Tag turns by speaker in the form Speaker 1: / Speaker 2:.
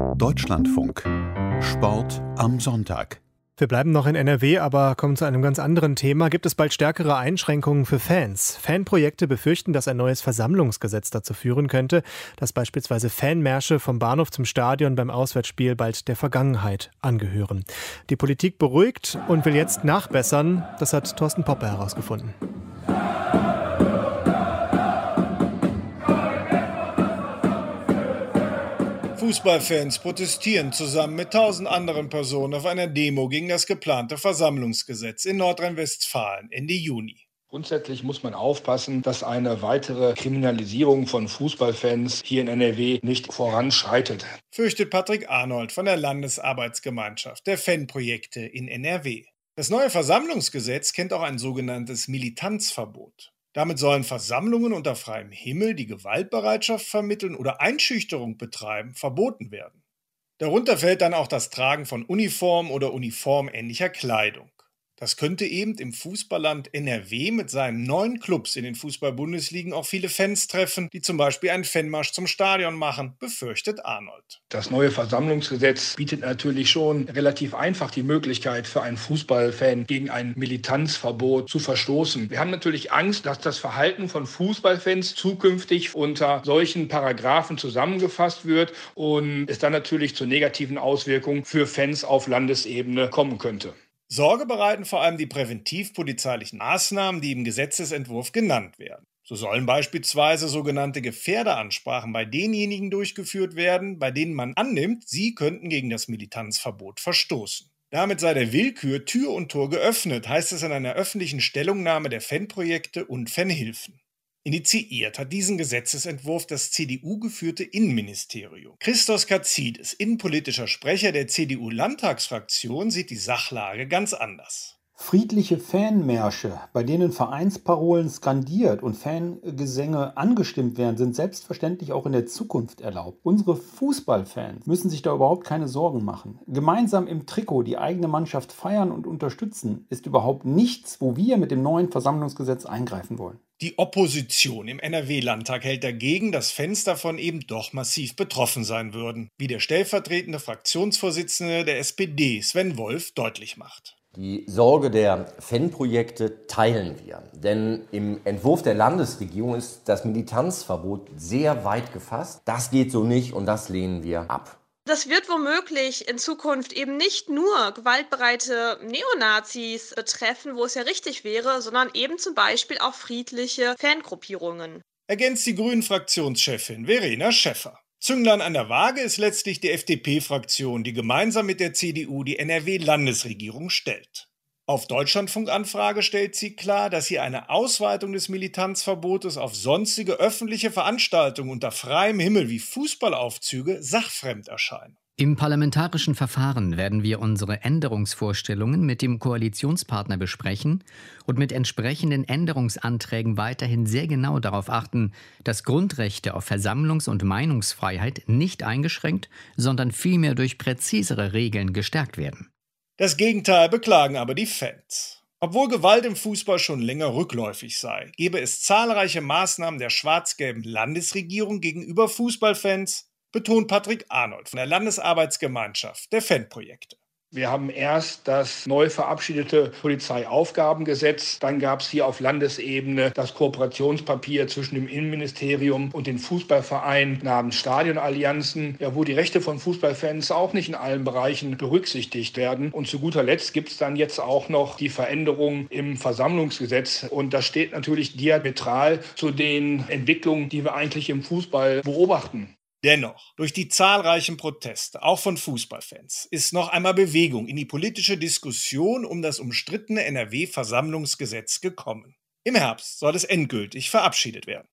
Speaker 1: Deutschlandfunk. Sport am Sonntag.
Speaker 2: Wir bleiben noch in NRW, aber kommen zu einem ganz anderen Thema. Gibt es bald stärkere Einschränkungen für Fans? Fanprojekte befürchten, dass ein neues Versammlungsgesetz dazu führen könnte, dass beispielsweise Fanmärsche vom Bahnhof zum Stadion beim Auswärtsspiel bald der Vergangenheit angehören. Die Politik beruhigt und will jetzt nachbessern. Das hat Thorsten Poppe herausgefunden.
Speaker 3: Fußballfans protestieren zusammen mit tausend anderen Personen auf einer Demo gegen das geplante Versammlungsgesetz in Nordrhein-Westfalen Ende Juni.
Speaker 4: Grundsätzlich muss man aufpassen, dass eine weitere Kriminalisierung von Fußballfans hier in NRW nicht voranschreitet.
Speaker 3: Fürchtet Patrick Arnold von der Landesarbeitsgemeinschaft der Fanprojekte in NRW. Das neue Versammlungsgesetz kennt auch ein sogenanntes Militanzverbot. Damit sollen Versammlungen unter freiem Himmel, die Gewaltbereitschaft vermitteln oder Einschüchterung betreiben, verboten werden. Darunter fällt dann auch das Tragen von Uniform oder uniformähnlicher Kleidung. Das könnte eben im Fußballland NRW mit seinen neun Clubs in den Fußball-Bundesligen auch viele Fans treffen, die zum Beispiel einen Fanmarsch zum Stadion machen, befürchtet Arnold.
Speaker 4: Das neue Versammlungsgesetz bietet natürlich schon relativ einfach die Möglichkeit für einen Fußballfan gegen ein Militanzverbot zu verstoßen. Wir haben natürlich Angst, dass das Verhalten von Fußballfans zukünftig unter solchen Paragraphen zusammengefasst wird und es dann natürlich zu negativen Auswirkungen für Fans auf Landesebene kommen könnte.
Speaker 3: Sorge bereiten vor allem die präventivpolizeilichen Maßnahmen, die im Gesetzesentwurf genannt werden. So sollen beispielsweise sogenannte Gefährderansprachen bei denjenigen durchgeführt werden, bei denen man annimmt, sie könnten gegen das Militanzverbot verstoßen. Damit sei der Willkür Tür und Tor geöffnet, heißt es in einer öffentlichen Stellungnahme der Fanprojekte und Fanhilfen. Initiiert hat diesen Gesetzesentwurf das CDU-geführte Innenministerium. Christos Katzidis, innenpolitischer Sprecher der CDU-Landtagsfraktion, sieht die Sachlage ganz anders.
Speaker 5: Friedliche Fanmärsche, bei denen Vereinsparolen skandiert und Fangesänge angestimmt werden, sind selbstverständlich auch in der Zukunft erlaubt. Unsere Fußballfans müssen sich da überhaupt keine Sorgen machen. Gemeinsam im Trikot die eigene Mannschaft feiern und unterstützen, ist überhaupt nichts, wo wir mit dem neuen Versammlungsgesetz eingreifen wollen.
Speaker 3: Die Opposition im NRW-Landtag hält dagegen, dass Fans davon eben doch massiv betroffen sein würden, wie der stellvertretende Fraktionsvorsitzende der SPD Sven Wolf deutlich macht.
Speaker 6: Die Sorge der Fanprojekte teilen wir, denn im Entwurf der Landesregierung ist das Militanzverbot sehr weit gefasst. Das geht so nicht und das lehnen wir ab.
Speaker 7: Das wird womöglich in Zukunft eben nicht nur gewaltbereite Neonazis betreffen, wo es ja richtig wäre, sondern eben zum Beispiel auch friedliche Fangruppierungen.
Speaker 3: Ergänzt die Grünen-Fraktionschefin Verena Schäffer. Zünglein an der Waage ist letztlich die FDP-Fraktion, die gemeinsam mit der CDU die NRW-Landesregierung stellt. Auf Deutschlandfunkanfrage stellt sie klar, dass hier eine Ausweitung des Militanzverbotes auf sonstige öffentliche Veranstaltungen unter freiem Himmel wie Fußballaufzüge sachfremd erscheinen.
Speaker 8: Im parlamentarischen Verfahren werden wir unsere Änderungsvorstellungen mit dem Koalitionspartner besprechen und mit entsprechenden Änderungsanträgen weiterhin sehr genau darauf achten, dass Grundrechte auf Versammlungs- und Meinungsfreiheit nicht eingeschränkt, sondern vielmehr durch präzisere Regeln gestärkt werden.
Speaker 3: Das Gegenteil beklagen aber die Fans. Obwohl Gewalt im Fußball schon länger rückläufig sei, gebe es zahlreiche Maßnahmen der schwarz-gelben Landesregierung gegenüber Fußballfans, betont Patrick Arnold von der Landesarbeitsgemeinschaft der Fanprojekte.
Speaker 4: Wir haben erst das neu verabschiedete Polizeiaufgabengesetz, dann gab es hier auf Landesebene das Kooperationspapier zwischen dem Innenministerium und den Fußballvereinen namens Stadionallianzen, ja, wo die Rechte von Fußballfans auch nicht in allen Bereichen berücksichtigt werden. Und zu guter Letzt gibt es dann jetzt auch noch die Veränderung im Versammlungsgesetz. Und das steht natürlich diametral zu den Entwicklungen, die wir eigentlich im Fußball beobachten.
Speaker 3: Dennoch, durch die zahlreichen Proteste, auch von Fußballfans, ist noch einmal Bewegung in die politische Diskussion um das umstrittene NRW-Versammlungsgesetz gekommen. Im Herbst soll es endgültig verabschiedet werden.